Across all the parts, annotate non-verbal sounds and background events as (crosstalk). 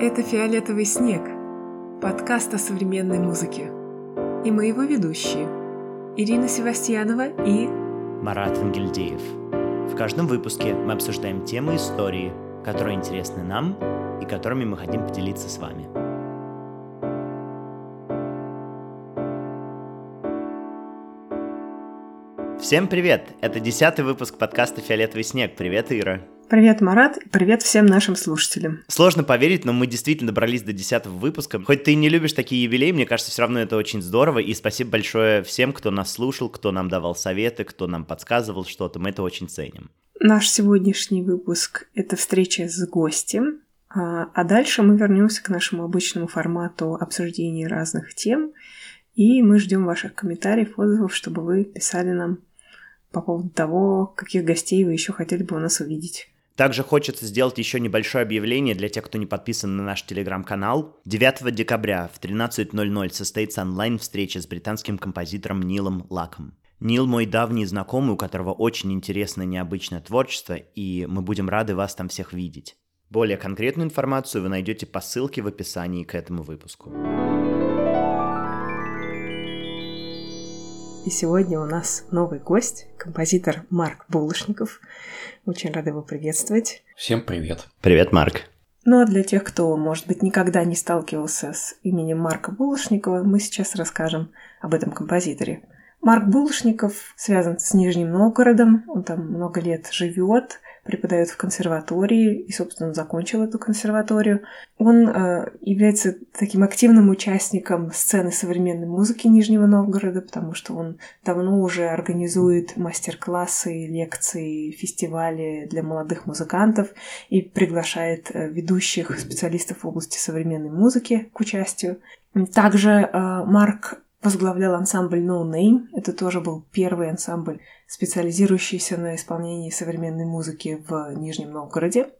Это «Фиолетовый снег» – подкаст о современной музыке. И мы его ведущие – Ирина Севастьянова и Марат Ангельдеев. В каждом выпуске мы обсуждаем темы истории, которые интересны нам и которыми мы хотим поделиться с вами. Всем привет! Это десятый выпуск подкаста «Фиолетовый снег». Привет, Ира! Привет, Марат, и привет всем нашим слушателям. Сложно поверить, но мы действительно добрались до десятого выпуска. Хоть ты не любишь такие юбилеи, мне кажется, все равно это очень здорово. И спасибо большое всем, кто нас слушал, кто нам давал советы, кто нам подсказывал что-то. Мы это очень ценим. Наш сегодняшний выпуск — это встреча с гостем, а, а дальше мы вернемся к нашему обычному формату обсуждения разных тем, и мы ждем ваших комментариев, отзывов, чтобы вы писали нам по поводу того, каких гостей вы еще хотели бы у нас увидеть. Также хочется сделать еще небольшое объявление для тех, кто не подписан на наш телеграм-канал. 9 декабря в 13.00 состоится онлайн-встреча с британским композитором Нилом Лаком. Нил мой давний знакомый, у которого очень интересное необычное творчество, и мы будем рады вас там всех видеть. Более конкретную информацию вы найдете по ссылке в описании к этому выпуску. И сегодня у нас новый гость, композитор Марк Булышников. Очень рада его приветствовать. Всем привет. Привет, Марк. Ну а для тех, кто, может быть, никогда не сталкивался с именем Марка Булышникова, мы сейчас расскажем об этом композиторе. Марк Булышников связан с Нижним Новгородом, он там много лет живет, преподает в консерватории и, собственно, закончил эту консерваторию. Он э, является таким активным участником сцены современной музыки Нижнего Новгорода, потому что он давно уже организует мастер-классы, лекции, фестивали для молодых музыкантов и приглашает э, ведущих специалистов в области современной музыки к участию. Также э, Марк возглавлял ансамбль No Name. Это тоже был первый ансамбль, специализирующийся на исполнении современной музыки в Нижнем Новгороде.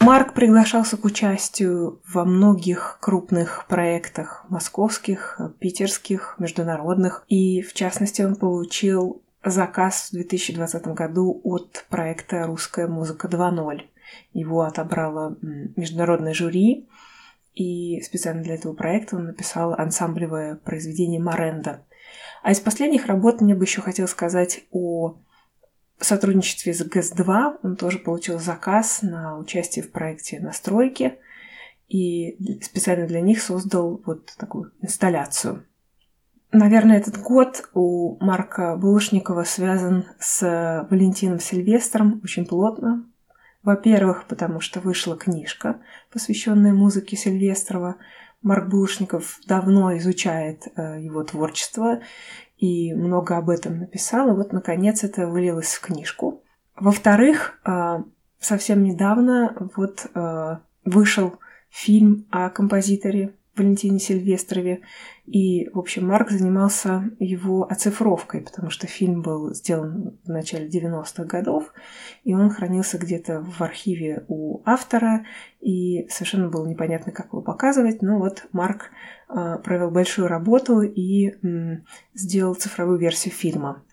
Марк приглашался к участию во многих крупных проектах московских, питерских, международных. И, в частности, он получил заказ в 2020 году от проекта «Русская музыка 2.0». Его отобрало международное жюри, и специально для этого проекта он написал ансамблевое произведение «Моренда». А из последних работ мне бы еще хотел сказать о сотрудничестве с ГЭС-2. Он тоже получил заказ на участие в проекте «Настройки» и специально для них создал вот такую инсталляцию. Наверное, этот год у Марка Булышникова связан с Валентином Сильвестром очень плотно, во-первых, потому что вышла книжка, посвященная музыке Сильвестрова. Марк Булышников давно изучает э, его творчество и много об этом написал, и вот, наконец, это вылилось в книжку. Во-вторых, э, совсем недавно вот э, вышел фильм о композиторе Валентине Сильвестрове. И, в общем, Марк занимался его оцифровкой, потому что фильм был сделан в начале 90-х годов, и он хранился где-то в архиве у автора, и совершенно было непонятно, как его показывать. Но вот Марк э, провел большую работу и сделал цифровую версию фильма.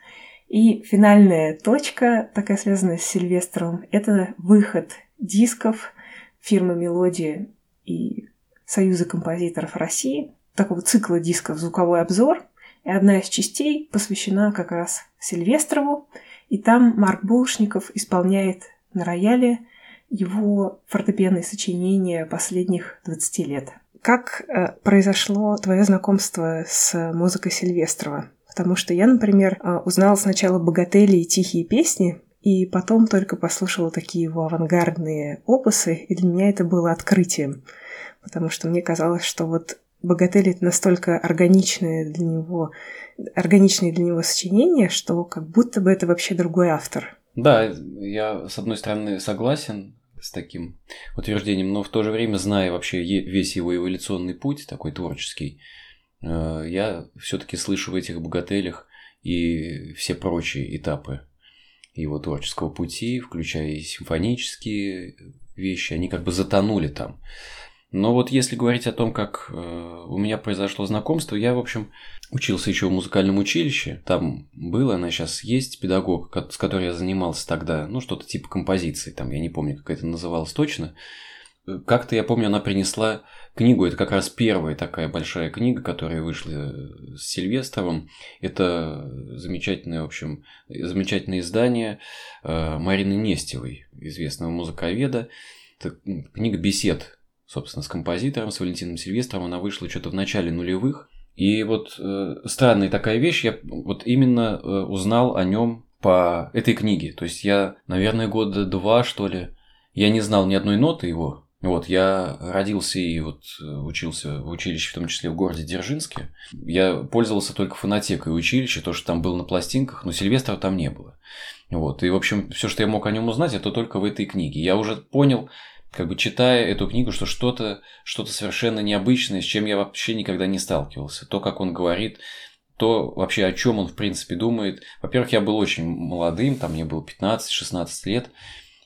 И финальная точка, такая связанная с Сильвестром, это выход дисков фирмы «Мелодия» и Союза композиторов России, такого цикла дисков «Звуковой обзор», и одна из частей посвящена как раз Сильвестрову, и там Марк Булшников исполняет на рояле его фортепианные сочинения последних 20 лет. Как э, произошло твое знакомство с музыкой Сильвестрова? Потому что я, например, э, узнала сначала «Богатели» и «Тихие песни», и потом только послушала такие его авангардные опусы, и для меня это было открытием потому что мне казалось, что вот «Богатырь» — это настолько органичное для него, органичное для него сочинение, что как будто бы это вообще другой автор. Да, я, с одной стороны, согласен с таким утверждением, но в то же время, зная вообще весь его эволюционный путь, такой творческий, э, я все-таки слышу в этих богателях и все прочие этапы его творческого пути, включая и симфонические вещи, они как бы затонули там. Но вот если говорить о том, как э, у меня произошло знакомство, я, в общем, учился еще в музыкальном училище. Там был, она сейчас есть педагог, с которой я занимался тогда, ну, что-то типа композиции, там, я не помню, как это называлось точно. как-то, я помню, она принесла книгу, это как раз первая такая большая книга, которая вышла с Сильвестровым. Это замечательное, в общем, замечательное издание э, Марины Нестевой, известного музыковеда. Это книга бесед, собственно, с композитором, с Валентином Сильвестровым. Она вышла что-то в начале нулевых. И вот э, странная такая вещь, я вот именно э, узнал о нем по этой книге. То есть я, наверное, года два, что ли, я не знал ни одной ноты его, вот, я родился и вот э, учился в училище, в том числе в городе Дзержинске. Я пользовался только фонотекой училища, то, что там было на пластинках, но Сильвестра там не было. Вот, и, в общем, все, что я мог о нем узнать, это только в этой книге. Я уже понял, как бы читая эту книгу, что что-то что совершенно необычное, с чем я вообще никогда не сталкивался. То, как он говорит, то вообще о чем он в принципе думает. Во-первых, я был очень молодым, там мне было 15-16 лет,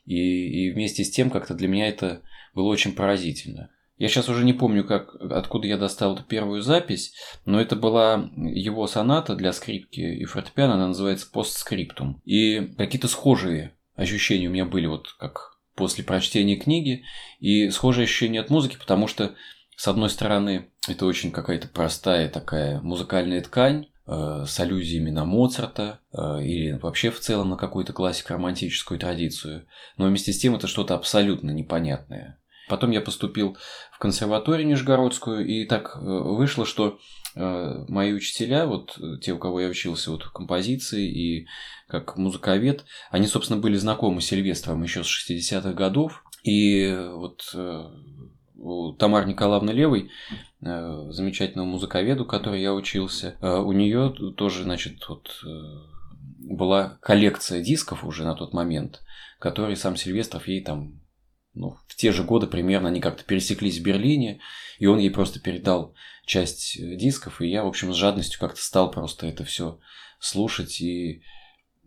и, и вместе с тем как-то для меня это было очень поразительно. Я сейчас уже не помню, как, откуда я достал эту первую запись, но это была его соната для скрипки и фортепиано, она называется «Постскриптум». И какие-то схожие ощущения у меня были, вот как после прочтения книги, и схожие ощущения от музыки, потому что, с одной стороны, это очень какая-то простая такая музыкальная ткань, э, с аллюзиями на Моцарта э, или вообще в целом на какую-то классико-романтическую традицию, но вместе с тем это что-то абсолютно непонятное. Потом я поступил в консерваторию Нижегородскую, и так э, вышло, что мои учителя, вот те, у кого я учился вот, композиции и как музыковед, они, собственно, были знакомы с Сильвестром еще с 60-х годов. И вот э, у Тамары Николаевны Левой, замечательного музыковеду, который я учился, у нее тоже, значит, вот была коллекция дисков уже на тот момент, которые сам Сильвестров ей там ну, в те же годы примерно они как-то пересеклись в Берлине, и он ей просто передал часть э, дисков, и я, в общем, с жадностью как-то стал просто это все слушать и,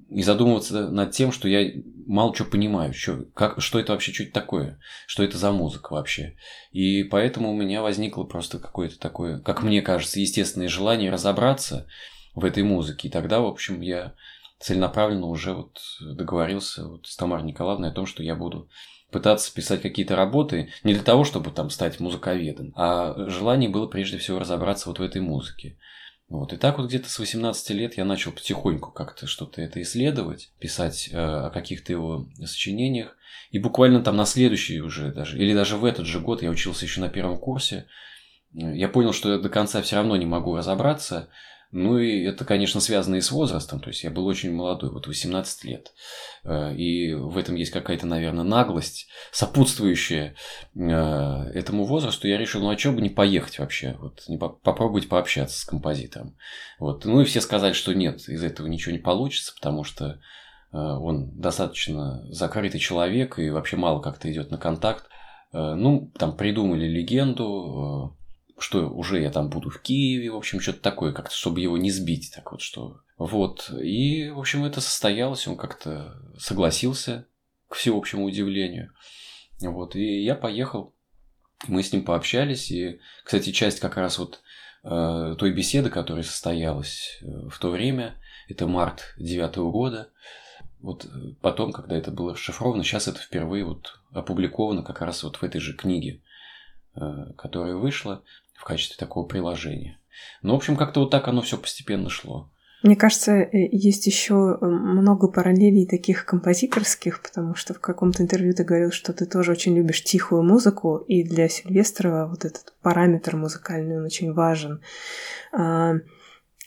и задумываться над тем, что я мало что понимаю, что, как, что это вообще, это такое, что это за музыка вообще. И поэтому у меня возникло просто какое-то такое, как мне кажется, естественное желание разобраться в этой музыке. И тогда, в общем, я целенаправленно уже вот договорился вот с Тамарой Николаевной о том, что я буду пытаться писать какие-то работы не для того, чтобы там стать музыковедом, а желание было прежде всего разобраться вот в этой музыке. Вот. И так вот где-то с 18 лет я начал потихоньку как-то что-то это исследовать, писать э, о каких-то его сочинениях. И буквально там на следующий уже даже, или даже в этот же год я учился еще на первом курсе. Я понял, что я до конца все равно не могу разобраться, ну и это, конечно, связано и с возрастом. То есть я был очень молодой, вот 18 лет. Э, и в этом есть какая-то, наверное, наглость, сопутствующая э, этому возрасту. Я решил, ну а что бы не поехать вообще? Вот не попробовать пообщаться с композитором. Вот. Ну и все сказали, что нет, из этого ничего не получится, потому что э, он достаточно закрытый человек и вообще мало как-то идет на контакт. Ну, там придумали легенду, что уже я там буду в Киеве, в общем, что-то такое, как-то, чтобы его не сбить, так вот что. Вот, и, в общем, это состоялось, он как-то согласился, к всеобщему удивлению. Вот, и я поехал, мы с ним пообщались, и, кстати, часть как раз вот э, той беседы, которая состоялась э, в то время, это март девятого года, вот э, потом, когда это было расшифровано, сейчас это впервые вот опубликовано как раз вот в этой же книге, э, которая вышла в качестве такого приложения. Ну, в общем, как-то вот так оно все постепенно шло. Мне кажется, э, есть еще э, много параллелей таких композиторских, потому что в каком-то интервью ты говорил, что ты тоже очень любишь тихую музыку, и для Сильвестрова вот этот параметр музыкальный, он очень важен. А,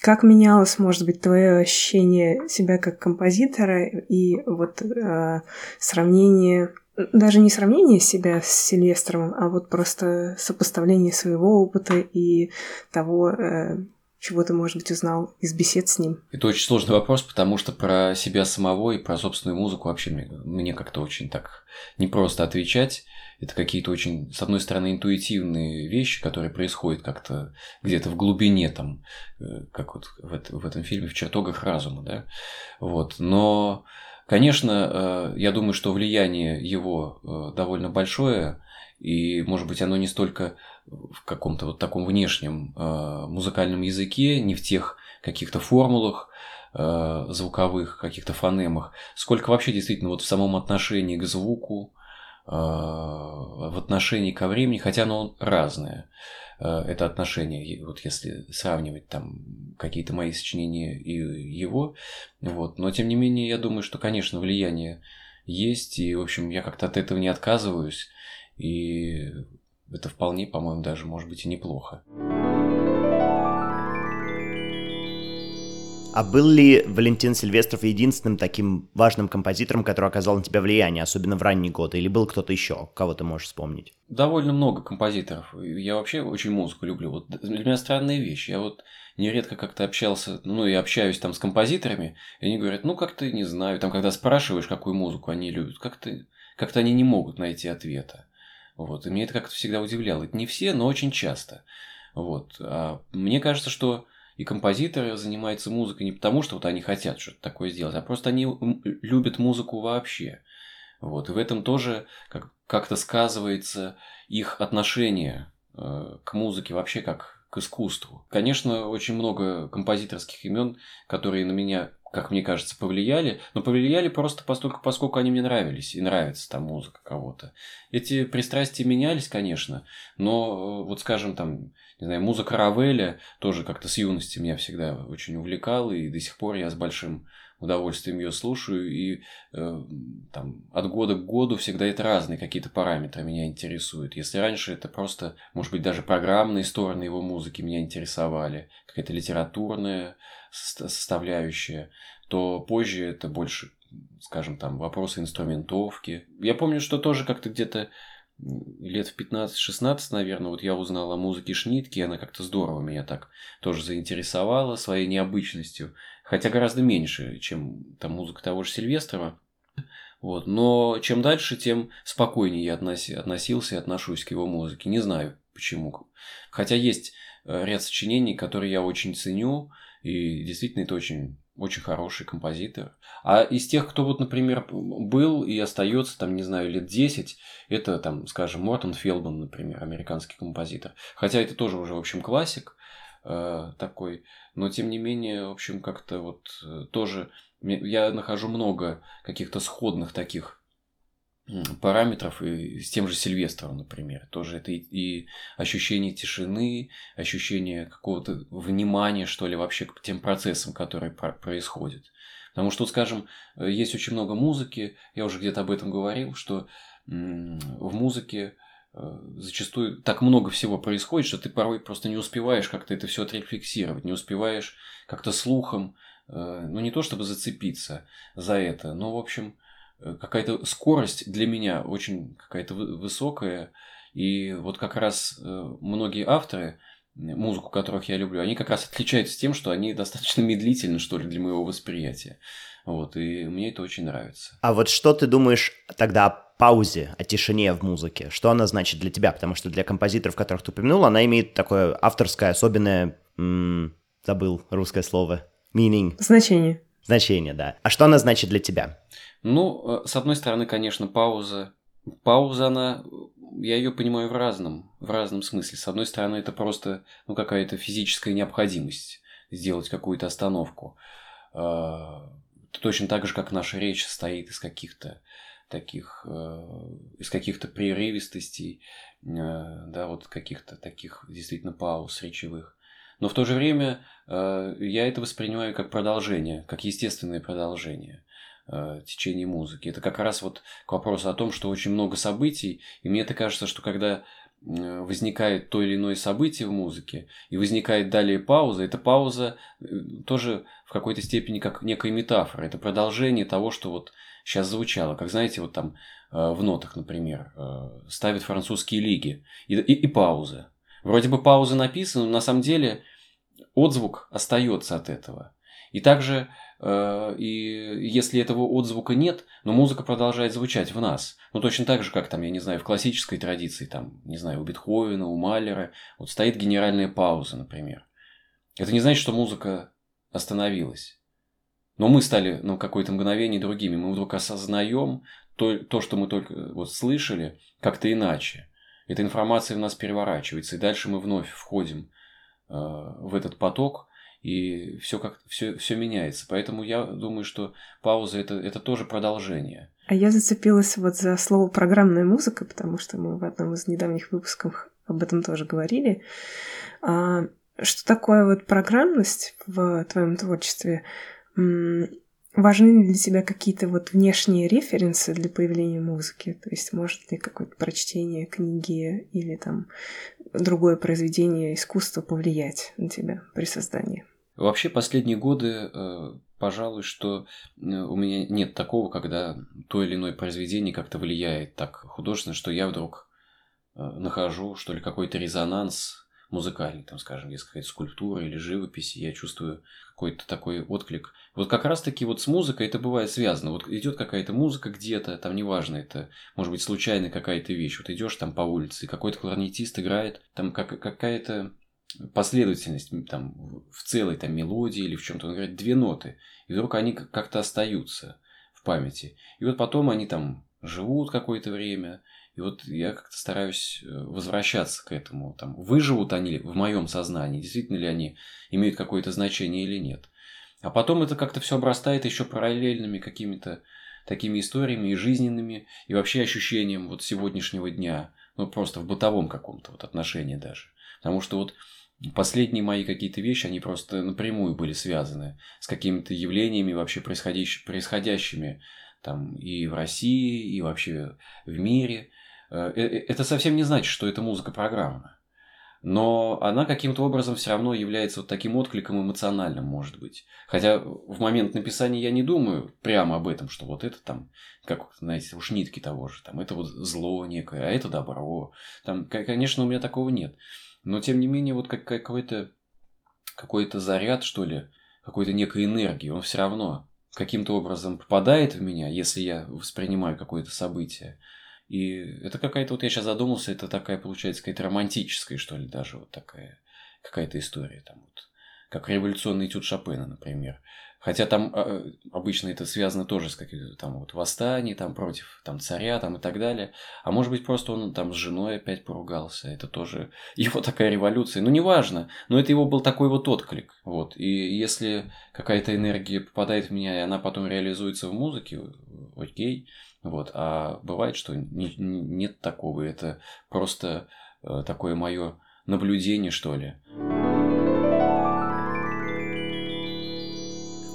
как менялось, может быть, твое ощущение себя как композитора и вот э, сравнение даже не сравнение себя с Сильвестровым, а вот просто сопоставление своего опыта и того, э, чего ты, может быть, узнал из бесед с ним? Это очень сложный вопрос, потому что про себя самого и про собственную музыку вообще мне, мне как-то очень так непросто отвечать. Это какие-то очень, с одной стороны, интуитивные вещи, которые происходят как-то где-то в глубине, там, э, как вот в, это, в этом фильме «В чертогах разума», да, вот, но Конечно, э, я думаю, что влияние его э, довольно большое, и, может быть, оно не столько в каком-то вот таком внешнем э, музыкальном языке, не в тех каких-то формулах звуковых, каких-то фонемах, сколько вообще действительно вот в самом отношении к звуку, в отношении ко времени, хотя оно разное. Это отношение, вот если сравнивать там какие-то мои сочинения и его, вот. Но тем не менее, я думаю, что, конечно, влияние есть, и, в общем, я как-то от этого не отказываюсь, и это вполне, по-моему, даже может быть и неплохо. А был ли Валентин Сильвестров единственным таким важным композитором, который оказал на тебя влияние, особенно в ранние годы? Или был кто-то еще, кого ты можешь вспомнить? Довольно много композиторов. Я вообще очень музыку люблю. Вот для меня странная вещь. Я вот нередко как-то общался, ну и общаюсь там с композиторами, и они говорят, ну как-то не знаю, там когда спрашиваешь, какую музыку они любят, как-то как они не могут найти ответа. Вот. И меня это как-то всегда удивляло. Это не все, но очень часто. Вот. А мне кажется, что и композиторы занимаются музыкой не потому, что вот они хотят что-то такое сделать, а просто они любят музыку вообще. Вот. И в этом тоже как- как-то сказывается их отношение э, к музыке вообще как к искусству. Конечно, очень много композиторских имен, которые на меня как мне кажется, повлияли, но повлияли просто поскольку, поскольку они мне нравились, и нравится там музыка кого-то. Эти пристрастия менялись, конечно, но э, вот, скажем, там, не знаю, музыка Равеля тоже как-то с юности меня всегда очень увлекала, и до сих пор я с большим удовольствием ее слушаю, и э, там, от года к году всегда это разные какие-то параметры меня интересуют. Если раньше это просто, может быть, даже программные стороны его музыки меня интересовали, какая-то литературная составляющая, то позже это больше, скажем, там, вопросы инструментовки. Я помню, что тоже как-то где-то лет в 15-16, наверное, вот я узнал о музыке Шнитки, она как-то здорово меня так тоже заинтересовала своей необычностью, хотя гораздо меньше, чем там музыка того же Сильвестрова. Вот. Но чем дальше, тем спокойнее я относи, относился и отношусь к его музыке. Не знаю почему. Хотя есть э, ряд сочинений, которые я очень ценю, и действительно это очень очень хороший композитор. А из тех, кто вот, например, был и остается, там, не знаю, лет 10, это, там, скажем, Мортон Фелбан, например, американский композитор. Хотя это тоже уже, в общем, классик э, такой, но, тем не менее, в общем, как-то вот э, тоже я нахожу много каких-то сходных таких параметров и с тем же Сильвестром, например. Тоже это и, и ощущение тишины, ощущение какого-то внимания, что ли, вообще к тем процессам, которые про- происходят. Потому что, скажем, э, есть очень много музыки, я уже где-то об этом говорил, что в музыке э, зачастую так много всего происходит, что ты порой просто не успеваешь как-то это все отрефлексировать, не успеваешь как-то слухом, э, ну не то чтобы зацепиться за это, но в общем какая-то скорость для меня очень какая-то высокая. И вот как раз э, многие авторы, музыку которых я люблю, они как раз отличаются тем, что они достаточно медлительны, что ли, для моего восприятия. Вот, и мне это очень нравится. А вот что ты думаешь тогда о паузе, о тишине в музыке? Что она значит для тебя? Потому что для композиторов, которых ты упомянул, она имеет такое авторское, особенное, м- забыл русское слово, meaning. Значение. Значение, да. А что она значит для тебя? Ну, э, с одной стороны, конечно, пауза. Пауза, она, я ее понимаю в разном, в разном смысле. С одной стороны, это просто ну, какая-то физическая необходимость сделать какую-то остановку. А, точно так же, как наша речь состоит из каких-то таких, э, из каких-то прерывистостей, э, да, вот каких-то таких действительно пауз речевых. Но в то же время я это воспринимаю как продолжение, как естественное продолжение э, течение музыки. Это как раз вот к вопросу о том, что очень много событий, и мне это кажется, что когда возникает то или иное событие в музыке, и возникает далее пауза, эта пауза э, тоже в какой-то степени как некая метафора, это продолжение того, что вот сейчас звучало. Как знаете, вот там э, в нотах, например, э, ставят французские лиги, и, и, и пауза. Вроде бы пауза написана, но на самом деле отзвук остается от этого. И также Э, и если этого отзвука нет, но музыка продолжает звучать в нас. Ну, точно так же, как там, я не знаю, в классической традиции, там, не знаю, у Бетховена, у Малера, вот стоит генеральная пауза, например. Это не значит, что музыка остановилась. Но мы стали на какое-то мгновение другими. Мы вдруг осознаем то, то что мы только вот слышали, как-то иначе. Эта информация в нас переворачивается, и дальше мы вновь входим э, в этот поток, и все как все, все меняется. Поэтому я думаю, что пауза это, это тоже продолжение. А я зацепилась вот за слово программная музыка, потому что мы в одном из недавних выпусков об этом тоже говорили. А, что такое вот программность в твоем творчестве? Важны ли для тебя какие-то вот внешние референсы для появления музыки? То есть может ли какое-то прочтение книги или там другое произведение искусства повлиять на тебя при создании? Вообще последние годы, э, пожалуй, что э, у меня нет такого, когда то или иное произведение как-то влияет так художественно, что я вдруг э, нахожу, что ли, какой-то резонанс музыкальный, там, скажем, есть какая-то скульптура или живопись, я чувствую какой-то такой отклик. Вот как раз-таки вот с музыкой это бывает связано. Вот идет какая-то музыка где-то, там неважно, это может быть случайная какая-то вещь. Вот идешь там по улице, какой-то кларнетист играет, там как, какая-то последовательность там в целой там мелодии или в чем-то, он говорит две ноты, и вдруг они как-то остаются в памяти. И вот потом они там живут какое-то время, и вот я как-то стараюсь э, возвращаться к этому. Там, выживут они в моем сознании, действительно ли они имеют какое-то значение или нет. А потом это как-то все обрастает еще параллельными какими-то такими историями и жизненными, и вообще ощущением вот сегодняшнего дня, ну просто в бытовом каком-то вот отношении даже. Потому что вот последние мои какие-то вещи, они просто напрямую были связаны с какими-то явлениями вообще происходящими там и в России, и вообще в мире. Э, э, э, это совсем не значит, что это музыка программная. Но она каким-то образом все равно является вот таким откликом эмоциональным, может быть. Хотя в момент написания я не думаю прямо об этом, что вот это там, как, знаете, уж нитки того же, там, это вот зло некое, а это добро. Там, конечно, у меня такого нет. Но, тем не менее, вот как, какой-то какой-то заряд, что ли, какой-то некой энергии, он все равно каким-то образом попадает в меня, если я воспринимаю какое-то событие. И это какая-то, вот я сейчас задумался, это такая, получается, какая-то романтическая, что ли, даже вот такая какая-то история там вот. Как революционный этюд Шопена, например. Хотя там э, обычно это связано тоже с какими-то там вот восстанием, там против там царя там и так далее. А может быть просто он там с женой опять поругался. Это тоже (laughs) его такая революция. Ну неважно, но это его был такой вот отклик. Вот. И если какая-то энергия попадает в меня, и она потом реализуется в музыке, окей. Вот. А бывает, что не, нет такого. Это просто э, такое мое наблюдение, что ли.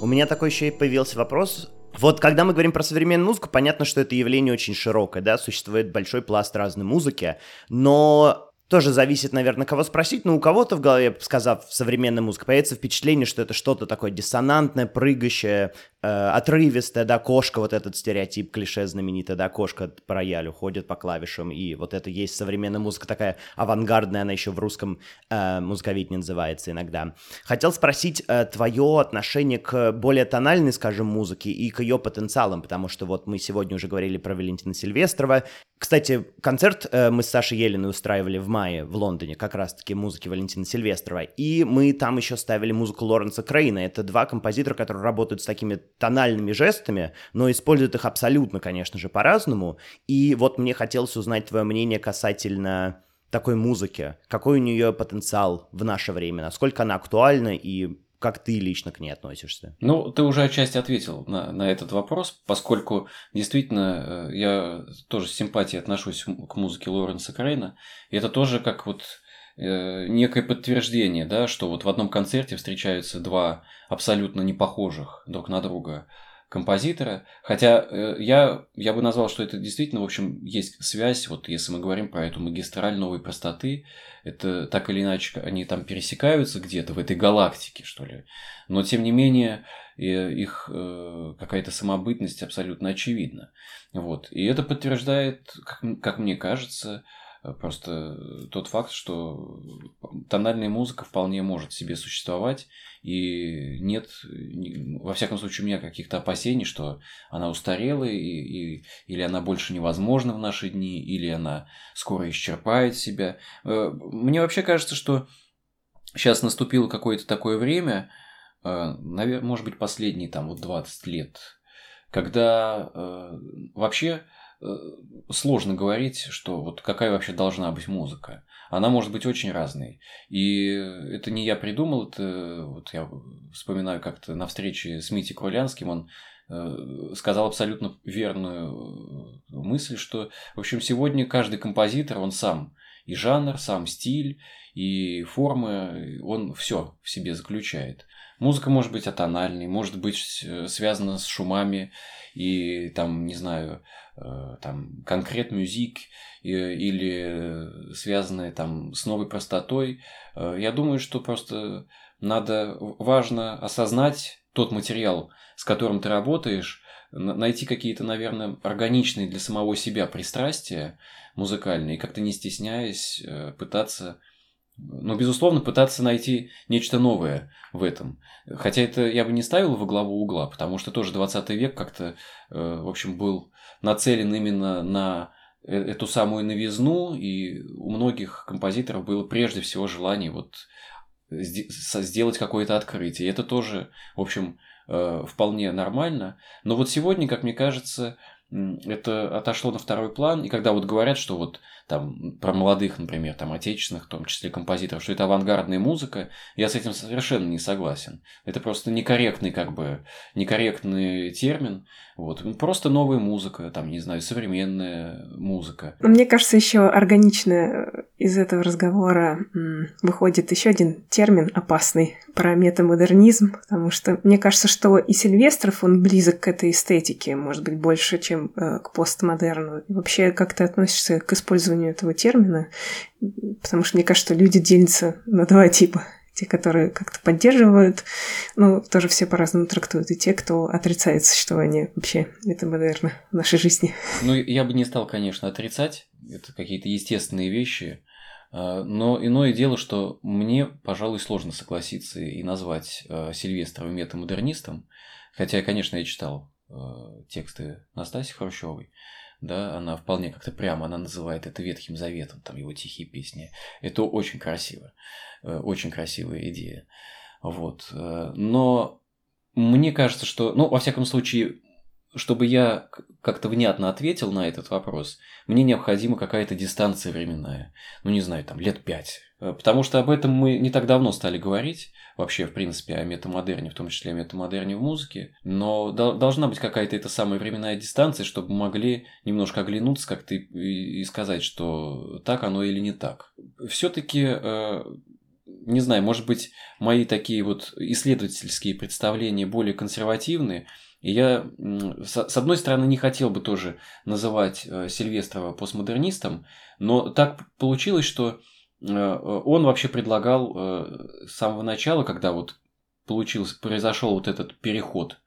У меня такой еще и появился вопрос. Вот когда мы говорим про современную музыку, понятно, что это явление очень широкое, да, существует большой пласт разной музыки, но тоже зависит, наверное, кого спросить, но у кого-то в голове, сказав современная музыка, появится впечатление, что это что-то такое диссонантное, прыгающее, э, отрывистое, да, кошка, вот этот стереотип, клише знаменитый, да, кошка по роялю ходит по клавишам, и вот это есть современная музыка такая авангардная, она еще в русском э, музыковедении называется иногда. Хотел спросить э, твое отношение к более тональной, скажем, музыке и к ее потенциалам, потому что вот мы сегодня уже говорили про Валентина Сильвестрова. Кстати, концерт э, мы с Сашей Елиной устраивали в мае в Лондоне, как раз-таки музыки Валентина Сильвестрова. И мы там еще ставили музыку Лоренса Крейна. Это два композитора, которые работают с такими тональными жестами, но используют их абсолютно, конечно же, по-разному. И вот мне хотелось узнать твое мнение касательно такой музыки. Какой у нее потенциал в наше время? Насколько она актуальна и как ты лично к ней относишься? Ну, ты уже отчасти ответил на, на этот вопрос, поскольку действительно э, я тоже с симпатией отношусь к музыке Лоренса Крейна. И это тоже как вот э, некое подтверждение, да, что вот в одном концерте встречаются два абсолютно непохожих друг на друга композитора. Хотя э, я, я бы назвал, что это действительно, в общем, есть связь, вот если мы говорим про эту магистраль новой простоты, это так или иначе они там пересекаются где-то в этой галактике, что ли. Но, тем не менее, их э, какая-то самобытность абсолютно очевидна. Вот. И это подтверждает, как, как мне кажется, Просто тот факт, что тональная музыка вполне может себе существовать, и нет, во всяком случае, у меня каких-то опасений, что она устарела, и, и, или она больше невозможна в наши дни, или она скоро исчерпает себя. Э, мне вообще кажется, что сейчас наступило какое-то такое время, э, наверное, может быть, последние там вот 20 лет, когда э, вообще Э, сложно говорить, что вот какая вообще должна быть музыка. Она может быть очень разной. И это не я придумал, это вот я вспоминаю как-то на встрече с Митей Крулянским, он э, сказал абсолютно верную мысль, что, в общем, сегодня каждый композитор, он сам и жанр, сам стиль, и формы, он все в себе заключает. Музыка может быть атональной, может быть связана с шумами и там, не знаю, там конкрет мюзик или связанная там с новой простотой. Я думаю, что просто надо важно осознать тот материал, с которым ты работаешь, найти какие-то, наверное, органичные для самого себя пристрастия музыкальные, как-то не стесняясь э, пытаться, ну, безусловно, пытаться найти нечто новое в этом. Хотя это я бы не ставил во главу угла, потому что тоже 20 век как-то, э, в общем, был нацелен именно на э, эту самую новизну, и у многих композиторов было прежде всего желание вот сделать какое-то открытие. И это тоже, в общем, э, вполне нормально. Но вот сегодня, как мне кажется, это отошло на второй план. И когда вот говорят, что вот там про молодых, например, там отечественных, в том числе композиторов, что это авангардная музыка, я с этим совершенно не согласен. Это просто некорректный, как бы, некорректный термин. Вот. Просто новая музыка, там, не знаю, современная музыка. Мне кажется, еще органично из этого разговора выходит еще один термин опасный про метамодернизм, потому что мне кажется, что и Сильвестров, он близок к этой эстетике, может быть, больше, чем э, к постмодерну. И вообще, как ты относишься к использованию этого термина? Потому что мне кажется, что люди делятся на два типа те, которые как-то поддерживают, ну, тоже все по-разному трактуют, и те, кто отрицает существование вообще метамодерна в нашей жизни. Ну, я бы не стал, конечно, отрицать, это какие-то естественные вещи, а, но иное дело, что мне, пожалуй, сложно согласиться и назвать а, Сильвестрова метамодернистом, хотя, конечно, я читал тексты Настасьи Хрущевой, да, она вполне как-то прямо, она называет это Ветхим Заветом, там его тихие песни. Это очень красиво, э, очень красивая идея. Вот. Э, но мне кажется, что, ну, во всяком случае, чтобы я как-то внятно ответил на этот вопрос, мне необходима какая-то дистанция временная. Ну, не знаю, там, лет пять. Э, потому что об этом мы не так давно стали говорить, вообще, в принципе, о метамодерне, в том числе о метамодерне в музыке. Но должна быть какая-то эта самая временная дистанция, чтобы могли немножко оглянуться как-то и, сказать, что так оно или не так. Все-таки э, не знаю, может быть, мои такие вот исследовательские представления более консервативные, и я, с одной стороны, не хотел бы тоже называть э, Сильвестрова постмодернистом, но так получилось, что он вообще предлагал э, с самого начала, когда вот получился, произошел вот этот переход,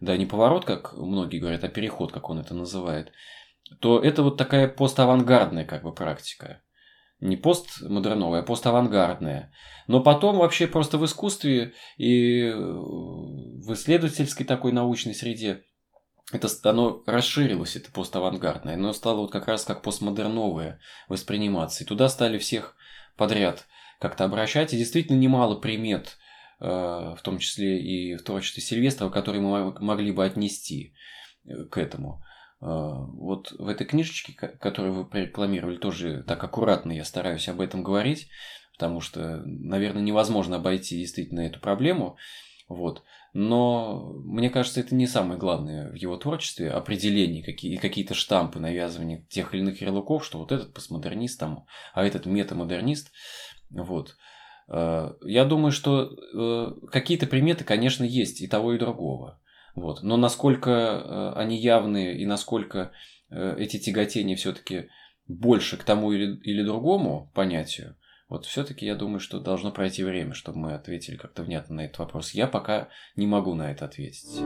да, не поворот, как многие говорят, а переход, как он это называет, то это вот такая поставангардная как бы практика не постмодерновая, а поставангардная. Но потом вообще просто в искусстве и в исследовательской такой научной среде это, оно расширилось, это поставангардное, оно стало вот как раз как постмодерновое восприниматься. И туда стали всех подряд как-то обращать. И действительно немало примет, э, в том числе и в творчестве Сильвестрова, которые мы могли бы отнести э, к этому. А, вот в этой книжечке, которую вы прорекламировали, тоже так аккуратно я стараюсь об этом говорить, потому что, наверное, невозможно обойти действительно эту проблему. Вот. Но мне кажется, это не самое главное в его творчестве, определение какие, какие-то штампы, навязывание тех или иных ярлыков, что вот этот постмодернист, там, а этот метамодернист. Вот. А, я думаю, что э, какие-то приметы, конечно, есть и того, и другого. Вот. Но насколько э, они явные и насколько э, эти тяготения все-таки больше к тому или, или другому понятию, вот все-таки я думаю, что должно пройти время, чтобы мы ответили как-то внятно на этот вопрос. Я пока не могу на это ответить.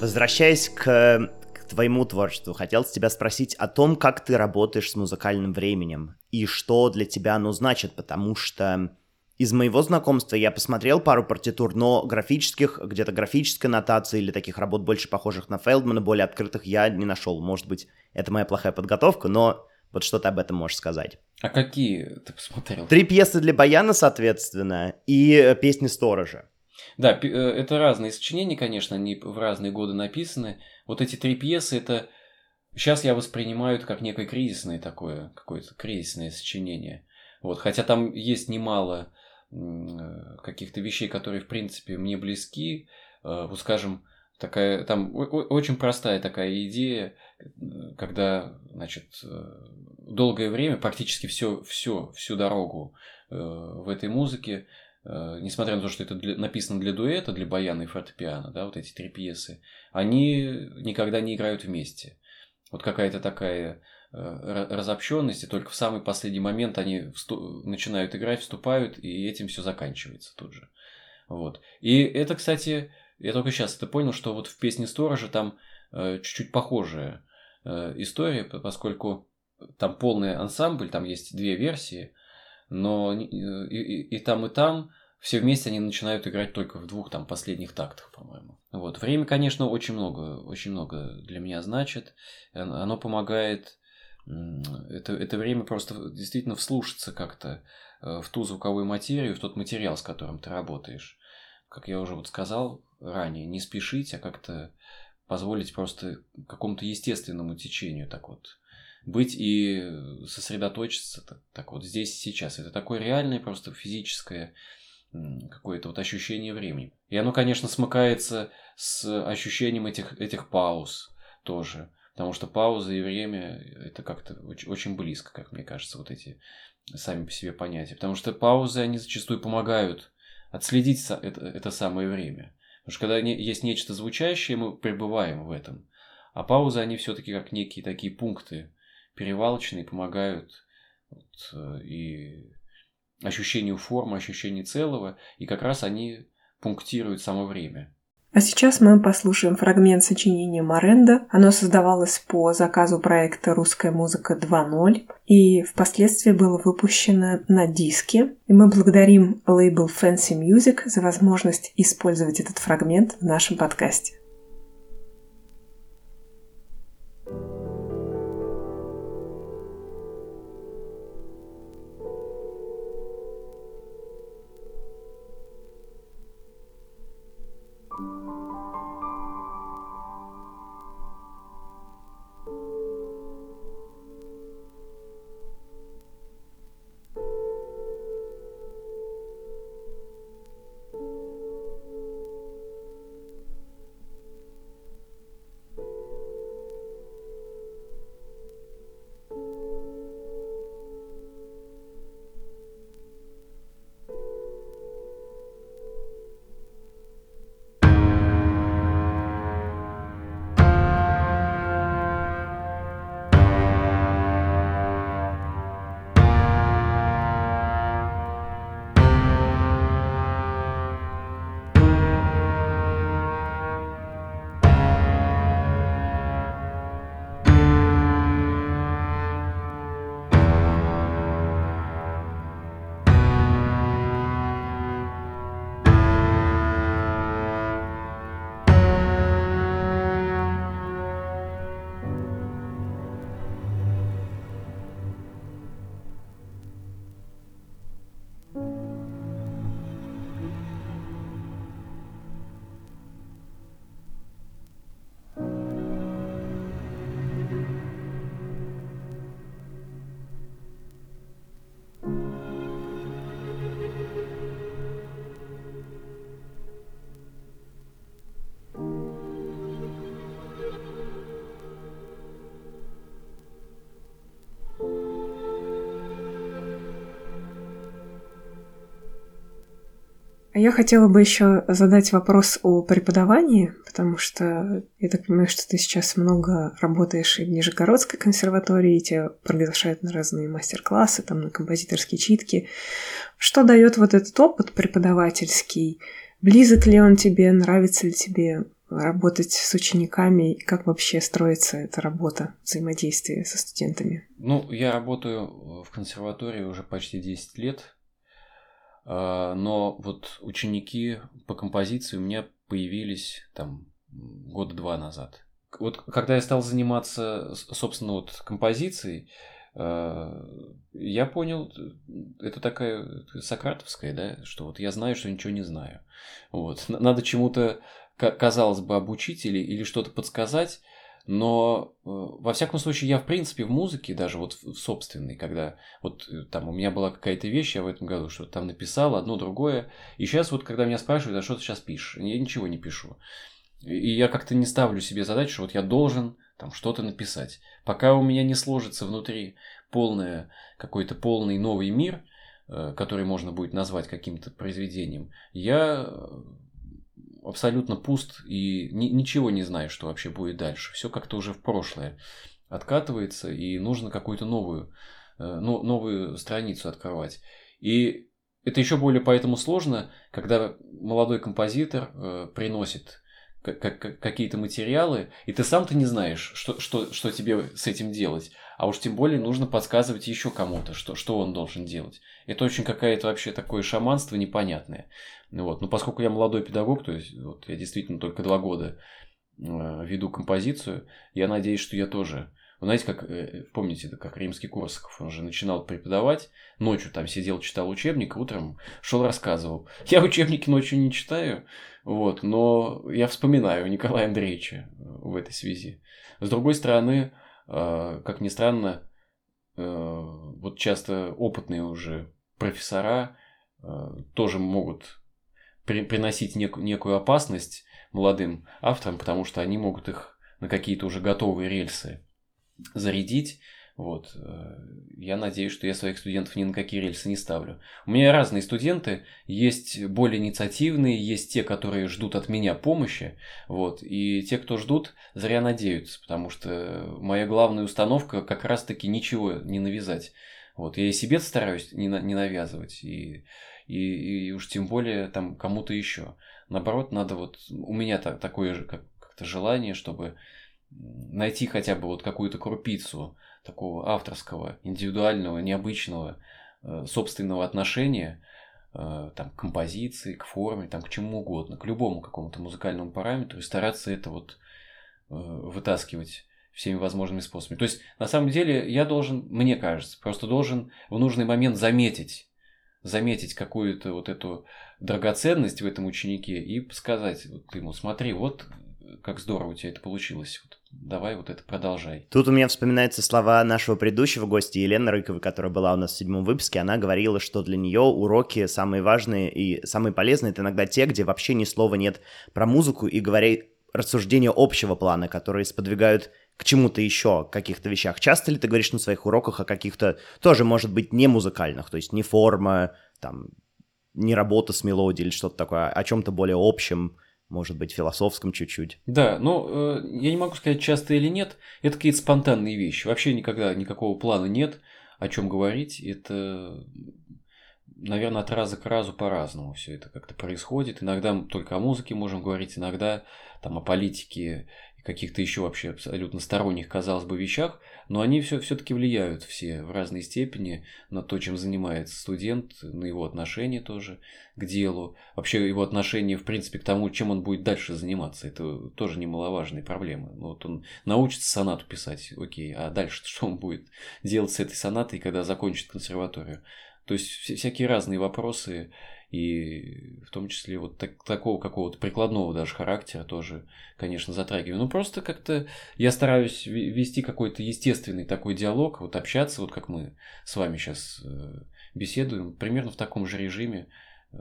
Возвращаясь к, к твоему творчеству, хотел тебя спросить о том, как ты работаешь с музыкальным временем и что для тебя оно значит, потому что из моего знакомства я посмотрел пару партитур, но графических, где-то графической нотации или таких работ больше похожих на Фелдмана, более открытых, я не нашел. Может быть, это моя плохая подготовка, но вот что ты об этом можешь сказать? А какие ты посмотрел? Три пьесы для баяна, соответственно, и э, песни сторожа. Да, э, это разные сочинения, конечно, они в разные годы написаны. Вот эти три пьесы, это сейчас я воспринимаю это как некое кризисное такое, какое-то кризисное сочинение. Вот, хотя там есть немало каких-то вещей, которые, в принципе, мне близки. Вот, скажем, такая, там очень простая такая идея, когда, значит, долгое время, практически все, все, всю дорогу в этой музыке Э, несмотря на то, что это для, написано для дуэта, для баяна и фортепиано, да, вот эти три пьесы, они никогда не играют вместе. Вот какая-то такая э, разобщенность, и только в самый последний момент они всту- начинают играть, вступают, и этим все заканчивается тут же. Вот. И это, кстати, я только сейчас это понял, что вот в песне Сторожа там э, чуть-чуть похожая э, история, поскольку там полный ансамбль, там есть две версии, но и, и, и там, и там все вместе они начинают играть только в двух там последних тактах, по-моему. Вот. Время, конечно, очень много, очень много для меня значит. Оно помогает это, это время просто действительно вслушаться как-то э, в ту звуковую материю, в тот материал, с которым ты работаешь. Как я уже вот сказал ранее, не спешить, а как-то позволить просто какому-то естественному течению так вот быть и сосредоточиться так, так вот здесь сейчас. Это такое реальное, просто физическое какое-то вот ощущение времени. И оно, конечно, смыкается с ощущением этих, этих пауз тоже. Потому что пауза и время это как-то очень, близко, как мне кажется, вот эти сами по себе понятия. Потому что паузы, они зачастую помогают отследить это, это самое время. Потому что когда есть нечто звучащее, мы пребываем в этом. А паузы, они все-таки как некие такие пункты перевалочные, помогают вот, э, и ощущению формы, ощущению целого, и как раз они пунктируют само время. А сейчас мы послушаем фрагмент сочинения Маренда. Оно создавалось по заказу проекта «Русская музыка 2.0» и впоследствии было выпущено на диске. И мы благодарим лейбл Fancy Music за возможность использовать этот фрагмент в нашем подкасте. Я хотела бы еще задать вопрос о преподавании, потому что я так понимаю, что ты сейчас много работаешь и в Нижегородской консерватории, и тебя приглашают на разные мастер-классы, там на композиторские читки. Что дает вот этот опыт преподавательский? Близок ли он тебе, нравится ли тебе работать с учениками, и как вообще строится эта работа, взаимодействие со студентами? Ну, я работаю в консерватории уже почти 10 лет, а, но вот ученики по композиции у меня появились там года два назад. Вот когда я стал заниматься, собственно, вот композицией, а, я понял, это такая сократовская, да, что вот я знаю, что ничего не знаю. Вот. Надо чему-то, казалось бы, обучить или, или что-то подсказать, Но э, во всяком случае я в принципе в музыке, даже вот в собственной, когда вот э, там у меня была какая-то вещь, я в этом году что-то там написал, одно, другое. И сейчас вот, когда меня спрашивают, а что ты сейчас пишешь, я ничего не пишу. И я как-то не ставлю себе задачу, что вот я должен там что-то написать. Пока у меня не сложится внутри полное, какой-то полный новый мир, э, который можно будет назвать каким-то произведением, я абсолютно пуст и ни, ничего не знаю, что вообще будет дальше. Все как-то уже в прошлое откатывается, и нужно какую-то новую, э, ну, новую страницу открывать. И это еще более поэтому сложно, когда молодой композитор э, приносит какие-то материалы, и ты сам-то не знаешь, что, что, что тебе с этим делать. А уж тем более нужно подсказывать еще кому-то, что, что он должен делать. Это очень какое-то вообще такое шаманство непонятное. Ну вот. Но поскольку я молодой педагог, то есть вот я действительно только два года э, веду композицию, я надеюсь, что я тоже знаете, как, э, помните, это как римский Корсаков, он же начинал преподавать, ночью там сидел, читал учебник, утром шел рассказывал. (laughs) Я учебники ночью не читаю, вот, но я вспоминаю Николая Андреевича э, в этой связи. С другой стороны, э, как ни странно, вот часто опытные уже профессора тоже могут приносить некую опасность молодым авторам, потому что они могут их на какие-то уже готовые рельсы зарядить. Вот. Э, я надеюсь, что я своих студентов ни на какие рельсы не ставлю. У меня разные студенты, есть более инициативные, есть те, которые ждут от меня помощи, вот, и те, кто ждут, зря надеются, потому что моя главная установка как раз-таки ничего не навязать. Вот, я и себе стараюсь не, на, не навязывать, и, и, и уж тем более там кому-то еще. Наоборот, надо вот, у меня так, такое же как, как-то желание, чтобы найти хотя бы вот какую-то крупицу такого авторского, индивидуального, необычного, э, собственного отношения э, там, к композиции, к форме, там, к чему угодно, к любому какому-то музыкальному параметру и стараться это вот э, вытаскивать всеми возможными способами. То есть, на самом деле, я должен, мне кажется, просто должен в нужный момент заметить, заметить какую-то вот эту драгоценность в этом ученике и сказать вот ему, смотри, вот как здорово у тебя это получилось. Вот, давай вот это продолжай. Тут у меня вспоминаются слова нашего предыдущего гостя Елены Рыковой, которая была у нас в седьмом выпуске. Она говорила, что для нее уроки самые важные и самые полезные — это иногда те, где вообще ни слова нет про музыку и говорит рассуждения общего плана, которые сподвигают к чему-то еще, каких-то вещах. Часто ли ты говоришь на своих уроках о каких-то, тоже, может быть, не музыкальных, то есть не форма, там, не работа с мелодией или что-то такое, о чем-то более общем, может быть, философском чуть-чуть. Да, но э, я не могу сказать, часто или нет. Это какие-то спонтанные вещи. Вообще никогда никакого плана нет, о чем говорить. Это, наверное, от раза к разу по-разному все это как-то происходит. Иногда только о музыке можем говорить, иногда там о политике каких-то еще вообще абсолютно сторонних, казалось бы, вещах, но они все, все-таки влияют все в разной степени на то, чем занимается студент, на его отношение тоже к делу, вообще его отношение, в принципе, к тому, чем он будет дальше заниматься. Это тоже немаловажные проблемы. Ну, вот он научится сонату писать, окей, а дальше что он будет делать с этой сонатой, когда закончит консерваторию? То есть всякие разные вопросы, и в том числе вот так, такого какого-то прикладного даже характера тоже, конечно, затрагиваю. Ну, просто как-то я стараюсь вести какой-то естественный такой диалог, вот общаться, вот как мы с вами сейчас э, беседуем, примерно в таком же режиме э,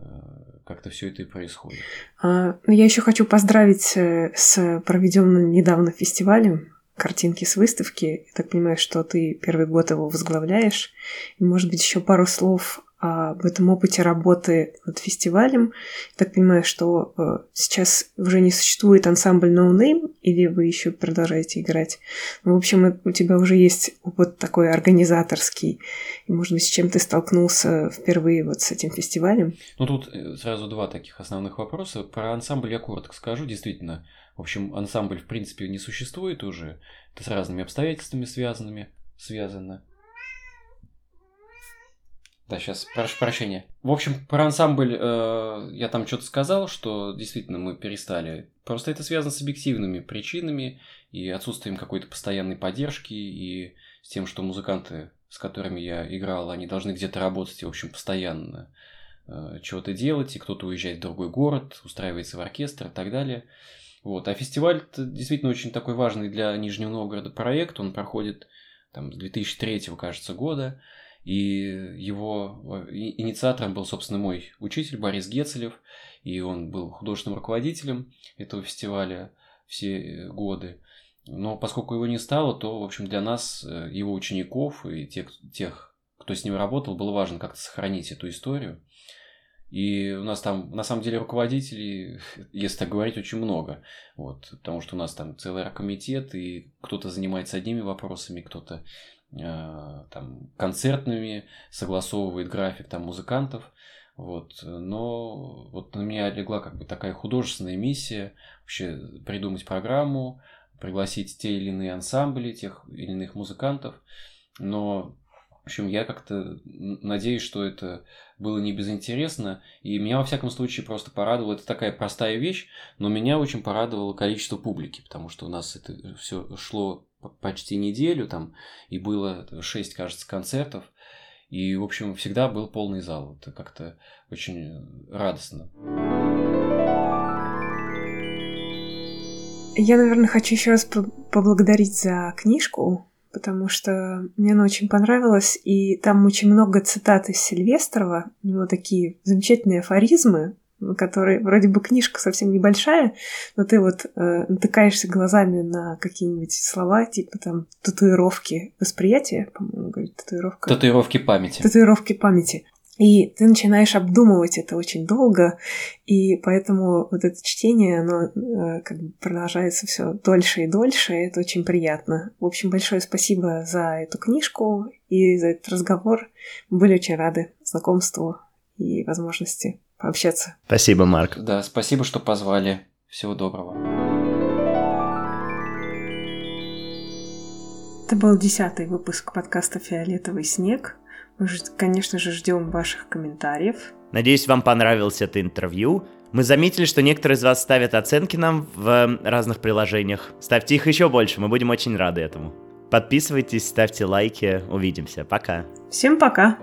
как-то все это и происходит. А, ну, я еще хочу поздравить э, с проведенным недавно фестивалем картинки с выставки. Я так понимаю, что ты первый год его возглавляешь. И, может быть, еще пару слов об этом опыте работы над фестивалем. Я так понимаю, что э, сейчас уже не существует ансамбль No Name, или вы еще продолжаете играть. Ну, в общем, у тебя уже есть опыт такой организаторский. И, может быть, с чем ты столкнулся впервые вот с этим фестивалем? Ну, тут э, сразу два таких основных вопроса. Про ансамбль я коротко скажу. Действительно, в общем, ансамбль, в принципе, не существует уже. Это с разными обстоятельствами связанными, связано. Да, сейчас прошу прощения. В общем, про ансамбль э, я там что-то сказал, что действительно мы перестали. Просто это связано с объективными причинами и отсутствием какой-то постоянной поддержки и с тем, что музыканты, с которыми я играл, они должны где-то работать и, в общем, постоянно э, чего-то делать, и кто-то уезжает в другой город, устраивается в оркестр и так далее. Вот. А фестиваль действительно очень такой важный для Нижнего Новгорода проект. Он проходит там, с 2003, кажется, года. И его инициатором был, собственно, мой учитель Борис Гецелев. И он был художественным руководителем этого фестиваля все годы. Но поскольку его не стало, то, в общем, для нас, э, его учеников и тех, тех кто с ним работал, было важно как-то сохранить эту историю. И у нас там, на самом деле, руководителей, (laughs) если так говорить, очень много. Вот, потому что у нас там целый комитет, и кто-то занимается одними вопросами, кто-то э, там концертными, согласовывает график там музыкантов. Вот, но вот на меня легла как бы такая художественная миссия вообще придумать программу, пригласить те или иные ансамбли, тех или иных музыкантов. Но в общем, я как-то надеюсь, что это было не безинтересно. И меня, во всяком случае, просто порадовало. Это такая простая вещь, но меня очень порадовало количество публики, потому что у нас это все шло почти неделю там, и было шесть, кажется, концертов. И, в общем, всегда был полный зал. Это как-то очень радостно. Я, наверное, хочу еще раз поблагодарить за книжку, потому что мне она очень понравилась, и там очень много цитат из Сильвестрова, у него такие замечательные афоризмы, которые вроде бы книжка совсем небольшая, но ты вот э, натыкаешься глазами на какие-нибудь слова, типа там татуировки восприятия, по-моему, говорит татуировка. Татуировки памяти. Татуировки памяти. И ты начинаешь обдумывать это очень долго, и поэтому вот это чтение, оно э, как бы продолжается все дольше и дольше, и это очень приятно. В общем, большое спасибо за эту книжку и за этот разговор. Мы были очень рады знакомству и возможности пообщаться. Спасибо, Марк. Да, спасибо, что позвали. Всего доброго. Это был десятый выпуск подкаста «Фиолетовый снег». Мы, конечно же, ждем ваших комментариев. Надеюсь, вам понравилось это интервью. Мы заметили, что некоторые из вас ставят оценки нам в эм, разных приложениях. Ставьте их еще больше, мы будем очень рады этому. Подписывайтесь, ставьте лайки. Увидимся. Пока. Всем пока.